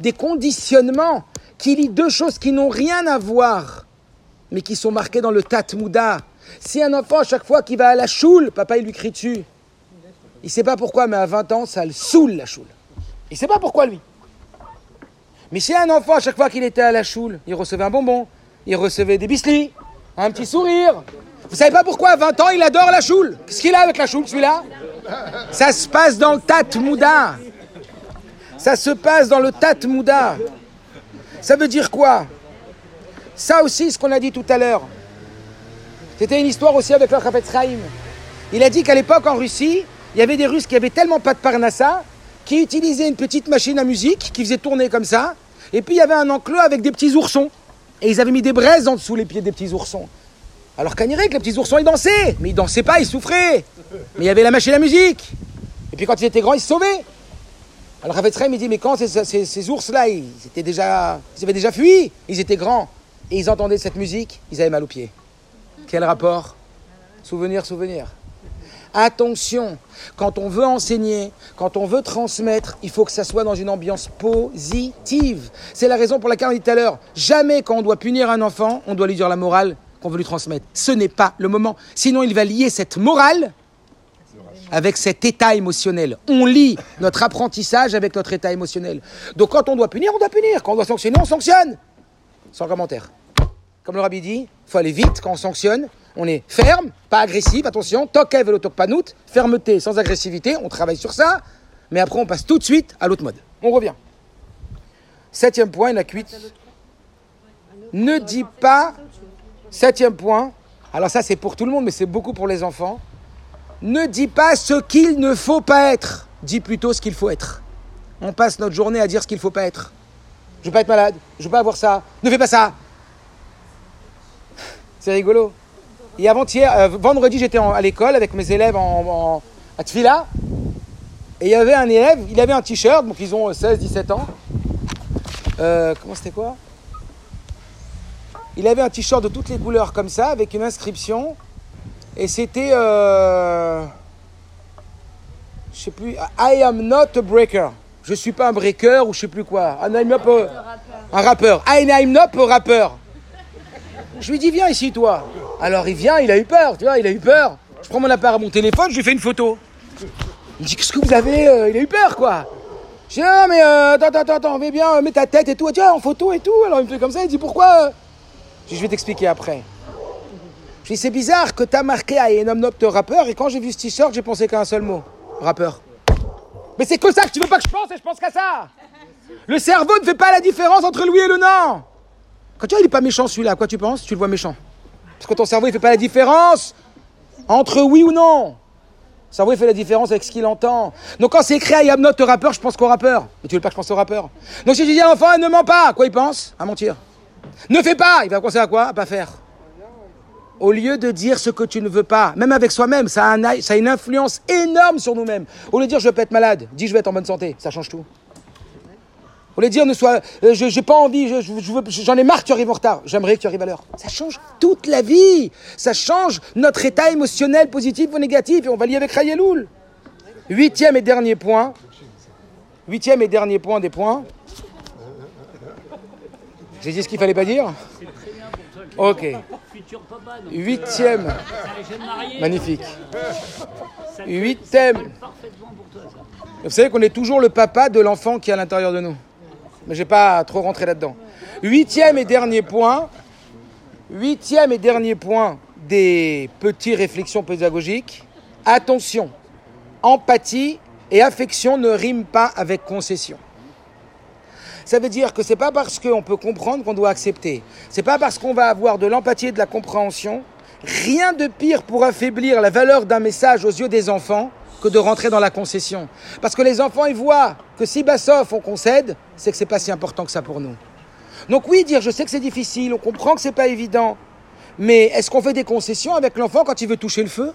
des conditionnements qui lient deux choses qui n'ont rien à voir mais qui sont marqués dans le Tatmouda. Si un enfant, à chaque fois qu'il va à la choule, papa, il lui crie dessus. Il ne sait pas pourquoi, mais à 20 ans, ça le saoule, la choule. Il ne sait pas pourquoi, lui. Mais si un enfant, à chaque fois qu'il était à la choule, il recevait un bonbon, il recevait des biscuits, un petit sourire. Vous savez pas pourquoi, à 20 ans, il adore la choule? Qu'est-ce qu'il a avec la choule, celui-là? Ça se passe dans le Tatmouda. Ça se passe dans le Tatmouda. Ça veut dire quoi? Ça aussi, ce qu'on a dit tout à l'heure. C'était une histoire aussi avec le Chafetz Il a dit qu'à l'époque, en Russie, il y avait des Russes qui avaient tellement pas de parnassa qui utilisaient une petite machine à musique qui faisait tourner comme ça. Et puis il y avait un enclos avec des petits oursons. Et ils avaient mis des braises en dessous les pieds des petits oursons. Alors que les petits oursons, ils dansaient. Mais ils dansaient pas, ils souffraient. Mais il y avait la machine à musique. Et puis quand ils étaient grands, ils se sauvaient. Alors Chafetz il dit, mais quand ces, ces ours-là, ils, étaient ils avaient déjà fui, ils étaient grands et ils entendaient cette musique, ils avaient mal aux pieds. Quel rapport Souvenir, souvenir. Attention, quand on veut enseigner, quand on veut transmettre, il faut que ça soit dans une ambiance positive. C'est la raison pour laquelle on dit tout à l'heure, jamais quand on doit punir un enfant, on doit lui dire la morale qu'on veut lui transmettre. Ce n'est pas le moment. Sinon, il va lier cette morale avec cet état émotionnel. On lit notre apprentissage avec notre état émotionnel. Donc quand on doit punir, on doit punir. Quand on doit sanctionner, on sanctionne. Sans commentaire. Comme le rabbi dit, il faut aller vite quand on sanctionne. On est ferme, pas agressif, attention, tokev et fermeté sans agressivité, on travaille sur ça. Mais après, on passe tout de suite à l'autre mode. On revient. Septième point, il a cuite. Ne dis pas. Septième point. Alors ça, c'est pour tout le monde, mais c'est beaucoup pour les enfants. Ne dis pas ce qu'il ne faut pas être. Dis plutôt ce qu'il faut être. On passe notre journée à dire ce qu'il ne faut pas être. Je veux pas être malade. Je veux pas avoir ça. Ne fais pas ça. C'est rigolo. Et avant-hier, euh, vendredi, j'étais à l'école avec mes élèves à Tfila. Et il y avait un élève, il avait un t-shirt, donc ils ont 16-17 ans. Euh, comment c'était quoi? Il avait un t-shirt de toutes les couleurs comme ça, avec une inscription. Et c'était. euh, je sais plus. I am not a breaker. Je suis pas un breaker ou je sais plus quoi. Un, not a- un rappeur. I am not a rappeur. Je lui dis, viens ici, toi. Alors il vient, il a eu peur, tu vois, il a eu peur. Je prends mon appareil, mon téléphone, je lui fais une photo. Il me dit, qu'est-ce que vous avez euh, Il a eu peur, quoi. Je dis, ah, mais euh, attends, attends, attends, mais bien, euh, mets ta tête et tout. Tiens, en photo et tout. Alors il me fait comme ça, il dit, pourquoi euh Je dis, je vais t'expliquer après. Je dis, c'est bizarre que t'as marqué not a rappeur et quand j'ai vu ce t-shirt, j'ai pensé qu'à un seul mot. Rappeur. Mais c'est que ça que tu veux pas que je pense et je pense qu'à ça. Le cerveau ne fait pas la différence entre le oui et le non. Quand tu vois, il est pas méchant celui-là, à quoi tu penses? Tu le vois méchant. Parce que ton cerveau, il fait pas la différence entre oui ou non. Le cerveau, il fait la différence avec ce qu'il entend. Donc quand c'est écrit I am not a rappeur, je pense qu'au rappeur. Mais tu veux pas que je pense au rappeur? Donc si je dis à l'enfant, ne ment pas, à quoi il pense? À mentir. Ne fais pas, il va penser à quoi? À pas faire. Au lieu de dire ce que tu ne veux pas, même avec soi-même, ça, a ça a une influence énorme sur nous-mêmes. Au lieu de dire je vais pas être malade, dis je vais être en bonne santé, ça change tout. Au lieu de dire ne sois, euh, je j'ai pas envie, j'en ai marre que tu arrives en retard, j'aimerais que tu arrives à l'heure. Ça change toute la vie. Ça change notre état émotionnel, positif ou négatif, et on va lier avec Rayeloul. Huitième et dernier point. Huitième et dernier point des points. J'ai dit ce qu'il fallait pas dire? Ok. Huitième. Magnifique. Huitième. Vous savez qu'on est toujours le papa de l'enfant qui est à l'intérieur de nous. Mais je vais pas trop rentrer là-dedans. Huitième et dernier point. Huitième et dernier point des petites réflexions pédagogiques. Attention, empathie et affection ne riment pas avec concession. Ça veut dire que c'est pas parce qu'on peut comprendre qu'on doit accepter. C'est pas parce qu'on va avoir de l'empathie et de la compréhension. Rien de pire pour affaiblir la valeur d'un message aux yeux des enfants que de rentrer dans la concession. Parce que les enfants, ils voient que si Bassoff, on concède, c'est que c'est pas si important que ça pour nous. Donc oui, dire je sais que c'est difficile, on comprend que c'est pas évident, mais est-ce qu'on fait des concessions avec l'enfant quand il veut toucher le feu?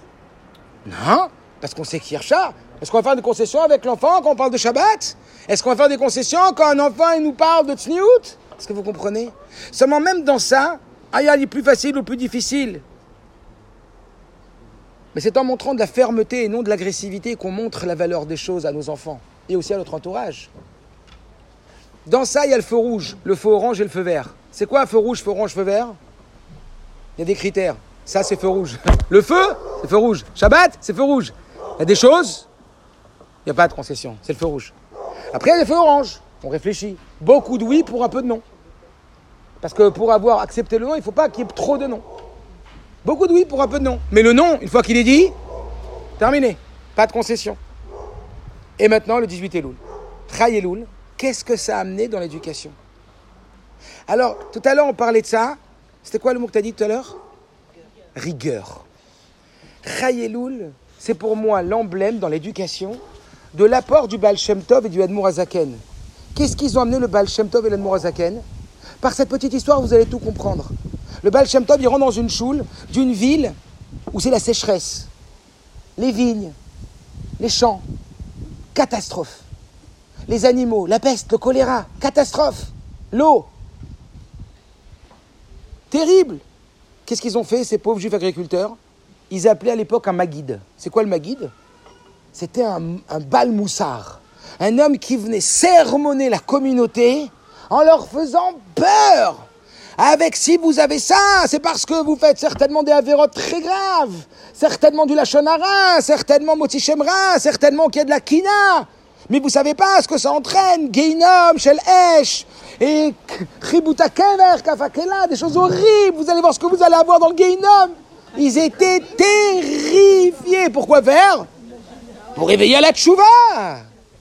Non, parce qu'on sait qu'il y a chat. Est-ce qu'on va faire des concessions avec l'enfant quand on parle de Shabbat? Est-ce qu'on va faire des concessions quand un enfant il nous parle de Tzniout Est-ce que vous comprenez? Seulement même dans ça, ah, il y a les plus faciles ou plus difficiles. Mais c'est en montrant de la fermeté et non de l'agressivité qu'on montre la valeur des choses à nos enfants et aussi à notre entourage. Dans ça, il y a le feu rouge, le feu orange et le feu vert. C'est quoi feu rouge, feu orange, feu vert? Il y a des critères. Ça, c'est feu rouge. Le feu, c'est feu rouge. Shabbat, c'est feu rouge. Il y a des choses, il n'y a pas de concession. C'est le feu rouge. Après, il y a le feu orange. On réfléchit. Beaucoup de oui pour un peu de non. Parce que pour avoir accepté le non, il ne faut pas qu'il y ait trop de non. Beaucoup de oui pour un peu de non. Mais le non, une fois qu'il est dit, terminé. Pas de concession. Et maintenant, le 18 Elul. Chai Elul, qu'est-ce que ça a amené dans l'éducation? Alors, tout à l'heure, on parlait de ça. C'était quoi le mot que tu as dit tout à l'heure? Rigueur. Chai Elul, c'est pour moi l'emblème dans l'éducation de l'apport du Baal Shem Tov et du Admour Azaken. Qu'est-ce qu'ils ont amené le Baal Shem Tov et l'Admour Azaken? Par cette petite histoire, vous allez tout comprendre. Le Baal Shem il rentre dans une choule d'une ville où c'est la sécheresse, les vignes, les champs, catastrophe. Les animaux, la peste, le choléra, catastrophe. L'eau, terrible. Qu'est-ce qu'ils ont fait, ces pauvres juifs agriculteurs? Ils appelaient à l'époque un maguide. C'est quoi le maguide? C'était un, un balmoussard. Un homme qui venait sermonner la communauté en leur faisant peur. Avec si vous avez ça, c'est parce que vous faites certainement des avérotes très graves, certainement du lachonara, certainement motichemra, certainement qu'il y a de la kina. Mais vous savez pas ce que ça entraîne, Geinom, Shel Esh, et Chibuta Kever, Kafakela, des choses horribles. Vous allez voir ce que vous allez avoir dans le Geinom. Ils étaient terrifiés. Pourquoi faire? Pour réveiller à la tchouva.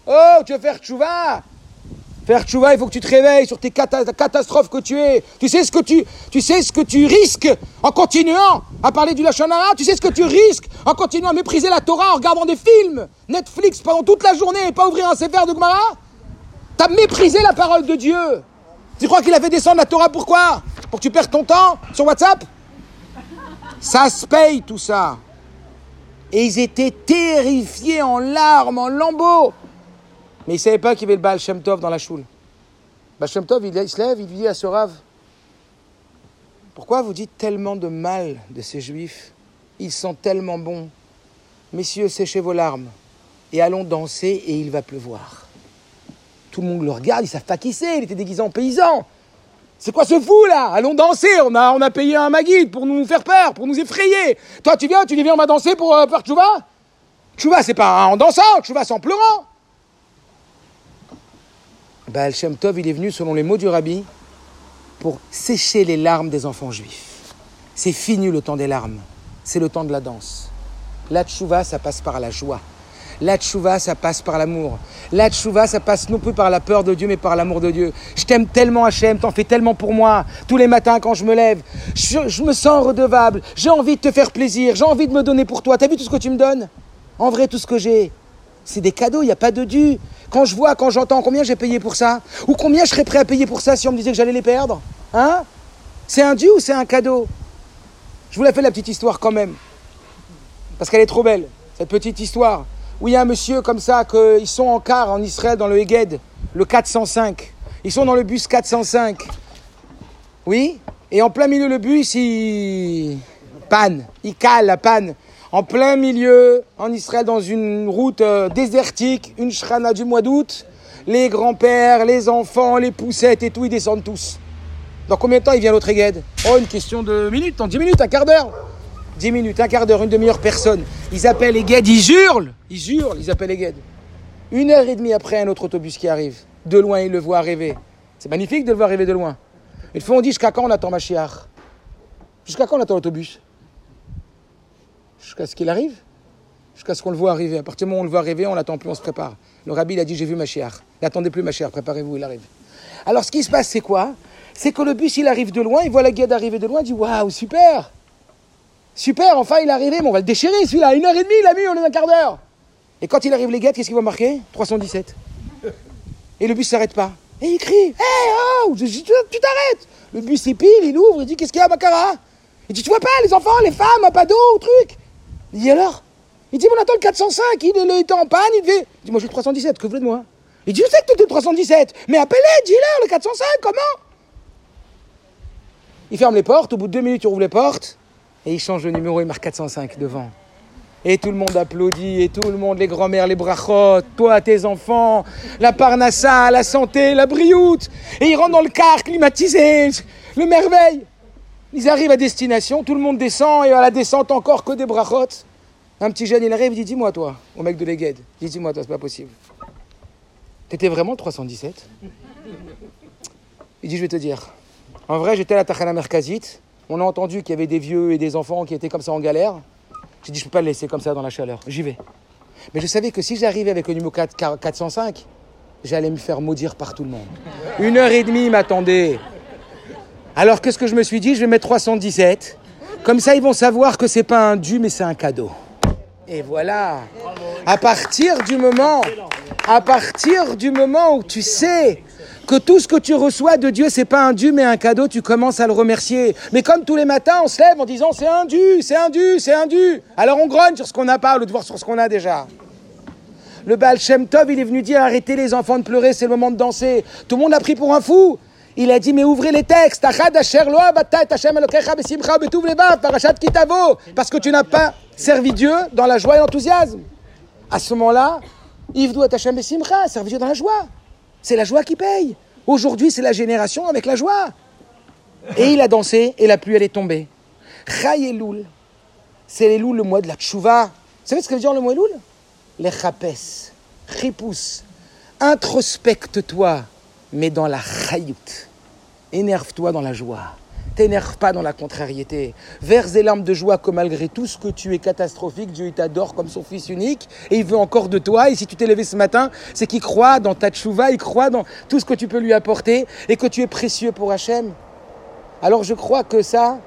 Oh, tu veux faire tchouva Faire tchouva, il faut que tu te réveilles sur tes cata- catastrophes que tu es. Tu sais ce que tu, risques en continuant à parler du Lachonara? Tu sais ce que tu risques en continuant à mépriser la Torah en regardant des films Netflix pendant toute la journée et pas ouvrir un sévère de Gemara? T'as méprisé la parole de Dieu. Tu crois qu'il a fait descendre la Torah pourquoi Pour que tu perdes ton temps sur WhatsApp? Ça se paye tout ça. Et ils étaient terrifiés en larmes, en lambeaux. Mais ils ne savaient pas qu'il y avait le Baal dans la choule. Baal il, il se lève, il dit à ce rave Pourquoi vous dites tellement de mal de ces juifs? Ils sont tellement bons. Messieurs, séchez vos larmes et allons danser et il va pleuvoir. Tout le monde le regarde, ils savent pas qui c'est, il était déguisé en paysan. C'est quoi ce fou là? Allons danser, on a, on a payé un maguide pour nous faire peur, pour nous effrayer. Toi tu viens, tu dis viens on va danser pour euh, faire tchouva Tchouva c'est pas en dansant, tchouva c'est en pleurant. Baal Shem Tov il est venu selon les mots du rabbi pour sécher les larmes des enfants juifs. C'est fini le temps des larmes, c'est le temps de la danse. La tchouva ça passe par la joie. La tchouva, ça passe par l'amour. La tchouva, ça passe non plus par la peur de Dieu, mais par l'amour de Dieu. Je t'aime tellement, Hachem, t'en fais tellement pour moi. Tous les matins, quand je me lève, je, je me sens redevable. J'ai envie de te faire plaisir. J'ai envie de me donner pour toi. T'as vu tout ce que tu me donnes? En vrai, tout ce que j'ai, c'est des cadeaux. Il n'y a pas de dû. Quand je vois, quand j'entends combien j'ai payé pour ça, ou combien je serais prêt à payer pour ça si on me disait que j'allais les perdre, hein C'est un dû ou c'est un cadeau Je vous la fais la petite histoire quand même, parce qu'elle est trop belle. Cette petite histoire où il y a un monsieur comme ça, qu'ils sont en car en Israël dans le Heged, le 405. Ils sont dans le bus 405. Oui? Et en plein milieu, le bus, il. panne. Il cale la panne. En plein milieu, en Israël, dans une route euh, désertique, une shrana du mois d'août, les grands-pères, les enfants, les poussettes et tout, ils descendent tous. Dans combien de temps il vient l'autre Heged Oh, une question de minutes, en 10 minutes, un quart d'heure 10 minutes, un quart d'heure, une demi-heure, personne. Ils appellent guides, ils hurlent, ils hurlent, ils appellent guides. Une heure et demie après, un autre autobus qui arrive. De loin, ils le voient arriver. C'est magnifique de le voir arriver de loin. Une fois, on dit jusqu'à quand on attend Machiach Jusqu'à quand on attend l'autobus? Jusqu'à ce qu'il arrive Jusqu'à ce qu'on le voit arriver. À partir du moment où on le voit arriver, on l'attend plus, on se prépare. Le rabbi, il a dit J'ai vu Machiach. N'attendez plus Machiach, préparez-vous, il arrive. Alors, ce qui se passe, c'est quoi C'est que le bus, il arrive de loin, il voit la guide arriver de loin, il dit Waouh, super Super, enfin il est arrivé, mais on va le déchirer celui-là. Une heure et demie, il a mis, on est un quart d'heure. Et quand il arrive les guettes, qu'est-ce qu'il va marquer 317. Et le bus s'arrête pas. Et il crie Hé, oh je dis, Tu t'arrêtes Le bus il pile, il ouvre, il dit Qu'est-ce qu'il y a, Baccara Il dit Tu vois pas, les enfants, les femmes, un d'eau, truc Il dit Alors? Il dit On attend le 405, il, il était en panne, il devait. Il dit Moi j'ai le 317, que vous voulez de moi? Il dit Je sais que tu étais le 317, mais appelez, dis-leur le 405, comment? Il ferme les portes, au bout de deux minutes, il ouvre les portes. Et il change le numéro, il marque 405 devant. Et tout le monde applaudit, et tout le monde, les grands-mères, les brachot, toi, tes enfants, la parnassa, la santé, la brioute. Et ils rentrent dans le car climatisé, le merveille. Ils arrivent à destination, tout le monde descend, et à la descente encore que des brachot. Un petit jeune, il arrive, il dit Dis-moi, toi, au mec de dit Dis-moi, toi, c'est pas possible. T'étais vraiment le 317 Il dit Je vais te dire. En vrai, j'étais à la Tachana Merkazit. On a entendu qu'il y avait des vieux et des enfants qui étaient comme ça en galère. J'ai dit, je peux pas le laisser comme ça dans la chaleur. J'y vais. Mais je savais que si j'arrivais avec le numéro 4, 405, j'allais me faire maudire par tout le monde. Une heure et demie, m'attendait. Alors qu'est-ce que je me suis dit? Je vais mettre 317. Comme ça, ils vont savoir que c'est pas un dû, mais c'est un cadeau. Et voilà. À partir du moment, à partir du moment où tu sais que tout ce que tu reçois de Dieu, c'est pas un dû, mais un cadeau, tu commences à le remercier. Mais comme tous les matins, on se lève en disant c'est un dû, c'est un dû, c'est un dû. Alors on grogne sur ce qu'on n'a pas, au lieu de voir sur ce qu'on a déjà. Le Baal Shem Tov, il est venu dire arrêtez les enfants de pleurer, c'est le moment de danser. Tout le monde a pris pour un fou. Il a dit mais ouvrez les textes. Parce que tu n'as pas servi Dieu dans la joie et l'enthousiasme. À ce moment-là, servi Dieu dans la joie. C'est la joie qui paye. Aujourd'hui, c'est la génération avec la joie. Et il a dansé et la pluie, elle est tombée. Chai Elul, c'est Elul, le mois de la tchouva. Vous savez ce que veut dire le mot Elul Les chapes, chipous. Introspecte-toi, mais dans la chayout. Énerve-toi dans la joie. T'énerve pas dans la contrariété. Verse des larmes de joie que malgré tout ce que tu es catastrophique, Dieu t'adore comme son fils unique et il veut encore de toi. Et si tu t'es levé ce matin, c'est qu'il croit dans ta tchouva, il croit dans tout ce que tu peux lui apporter et que tu es précieux pour Hachem. Alors je crois que ça,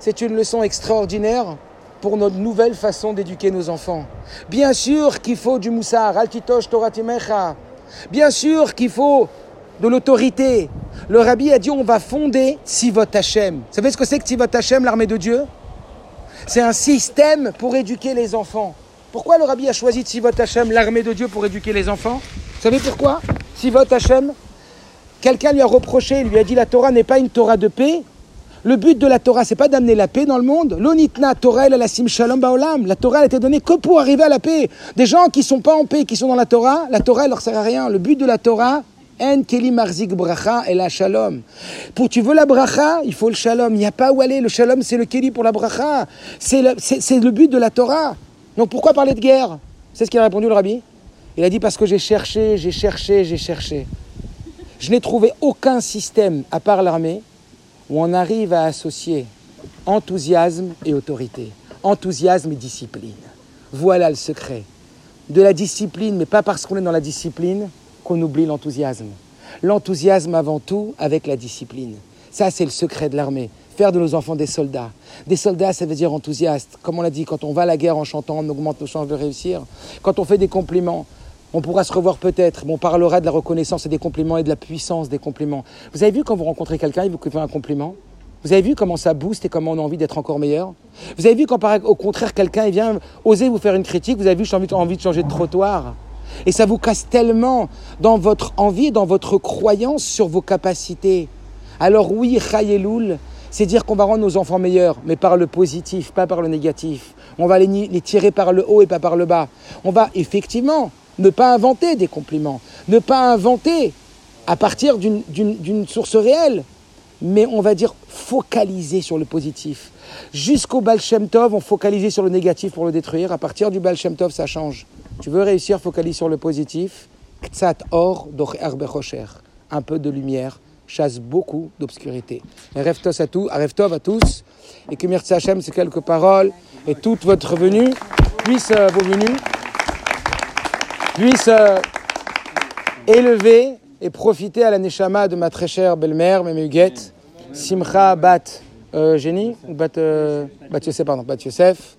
c'est une leçon extraordinaire pour notre nouvelle façon d'éduquer nos enfants. Bien sûr qu'il faut du moussar, altitosh toratimecha. Bien sûr qu'il faut de l'autorité. Le rabbi a dit on va fonder Tzivot Hashem. Vous savez ce que c'est que Tzivot Hashem, l'armée de Dieu? C'est un système pour éduquer les enfants. Pourquoi le rabbi a choisi Tzivot Hashem, l'armée de Dieu, pour éduquer les enfants? Vous savez pourquoi? Tzivot Hashem, quelqu'un lui a reproché, il lui a dit la Torah n'est pas une Torah de paix. Le but de la Torah, c'est pas d'amener la paix dans le monde. L'onitna Torah, la sim shalom baolam. La Torah, elle a été donnée que pour arriver à la paix. Des gens qui sont pas en paix, qui sont dans la Torah, la Torah, elle leur sert à rien. Le but de la Torah, en keli marzik bracha et la shalom. Pour tu veux la bracha, il faut le shalom. Il n'y a pas où aller. Le shalom, c'est le keli pour la bracha. C'est le, c'est- le but de la Torah. Donc pourquoi parler de guerre? C'est ce qu'il a répondu le rabbi. Il a dit parce que j'ai cherché, j'ai cherché, j'ai cherché. Je n'ai trouvé aucun système, à part l'armée, où on arrive à associer enthousiasme et autorité. Enthousiasme et discipline. Voilà le secret. De la discipline, mais pas parce qu'on est dans la discipline qu'on oublie l'enthousiasme. L'enthousiasme avant tout avec la discipline. Ça, c'est le secret de l'armée. Faire de nos enfants des soldats. Des soldats, ça veut dire enthousiastes. Comme on l'a dit, quand on va à la guerre en chantant, on augmente nos chances de réussir. Quand on fait des compliments, on pourra se revoir peut-être, mais on parlera de la reconnaissance et des compliments et de la puissance des compliments. Vous avez vu quand vous rencontrez quelqu'un, il vous fait un compliment? Vous avez vu comment ça booste et comment on a envie d'être encore meilleur? Vous avez vu quand au contraire quelqu'un vient oser vous faire une critique, vous avez vu j'ai envie, envie de changer de trottoir? Et ça vous casse tellement dans votre envie dans votre croyance sur vos capacités. Alors oui, Chayeloul, c'est dire qu'on va rendre nos enfants meilleurs, mais par le positif, pas par le négatif. On va les, tirer par le haut et pas par le bas. On va effectivement ne pas inventer des compliments, ne pas inventer à partir d'une- source réelle, mais on va dire focaliser sur le positif. Jusqu'au Baal Tov, on focalisait sur le négatif pour le détruire. À partir du Baal Tov, ça change. Tu veux réussir, focalise sur le positif. Ktsat or. Un peu de lumière chasse beaucoup d'obscurité. Rêve tos à tous, rêve tov à tous, et que Mirza Hashem, ces quelques paroles, et toute votre venue, puisse, euh, vos venues, puisse euh, élever et profiter à la neshama de ma très chère belle-mère, Mémé Huguette, Simcha Bat euh, Bat, euh, Bat Yosef, pardon, Bat Yosef,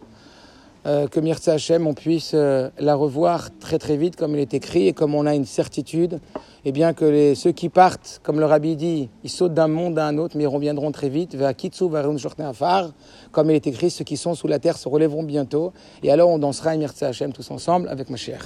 euh, que Mirza Hashem, on puisse euh, la revoir très très vite, comme il est écrit, et comme on a une certitude, et bien que les, ceux qui partent, comme le rabbi dit, ils sautent d'un monde à un autre, mais ils reviendront très vite, vers Kitsu, vers Afar, comme il est écrit, ceux qui sont sous la terre se relèveront bientôt, et alors on dansera à Mirza Hashem tous ensemble avec ma chère.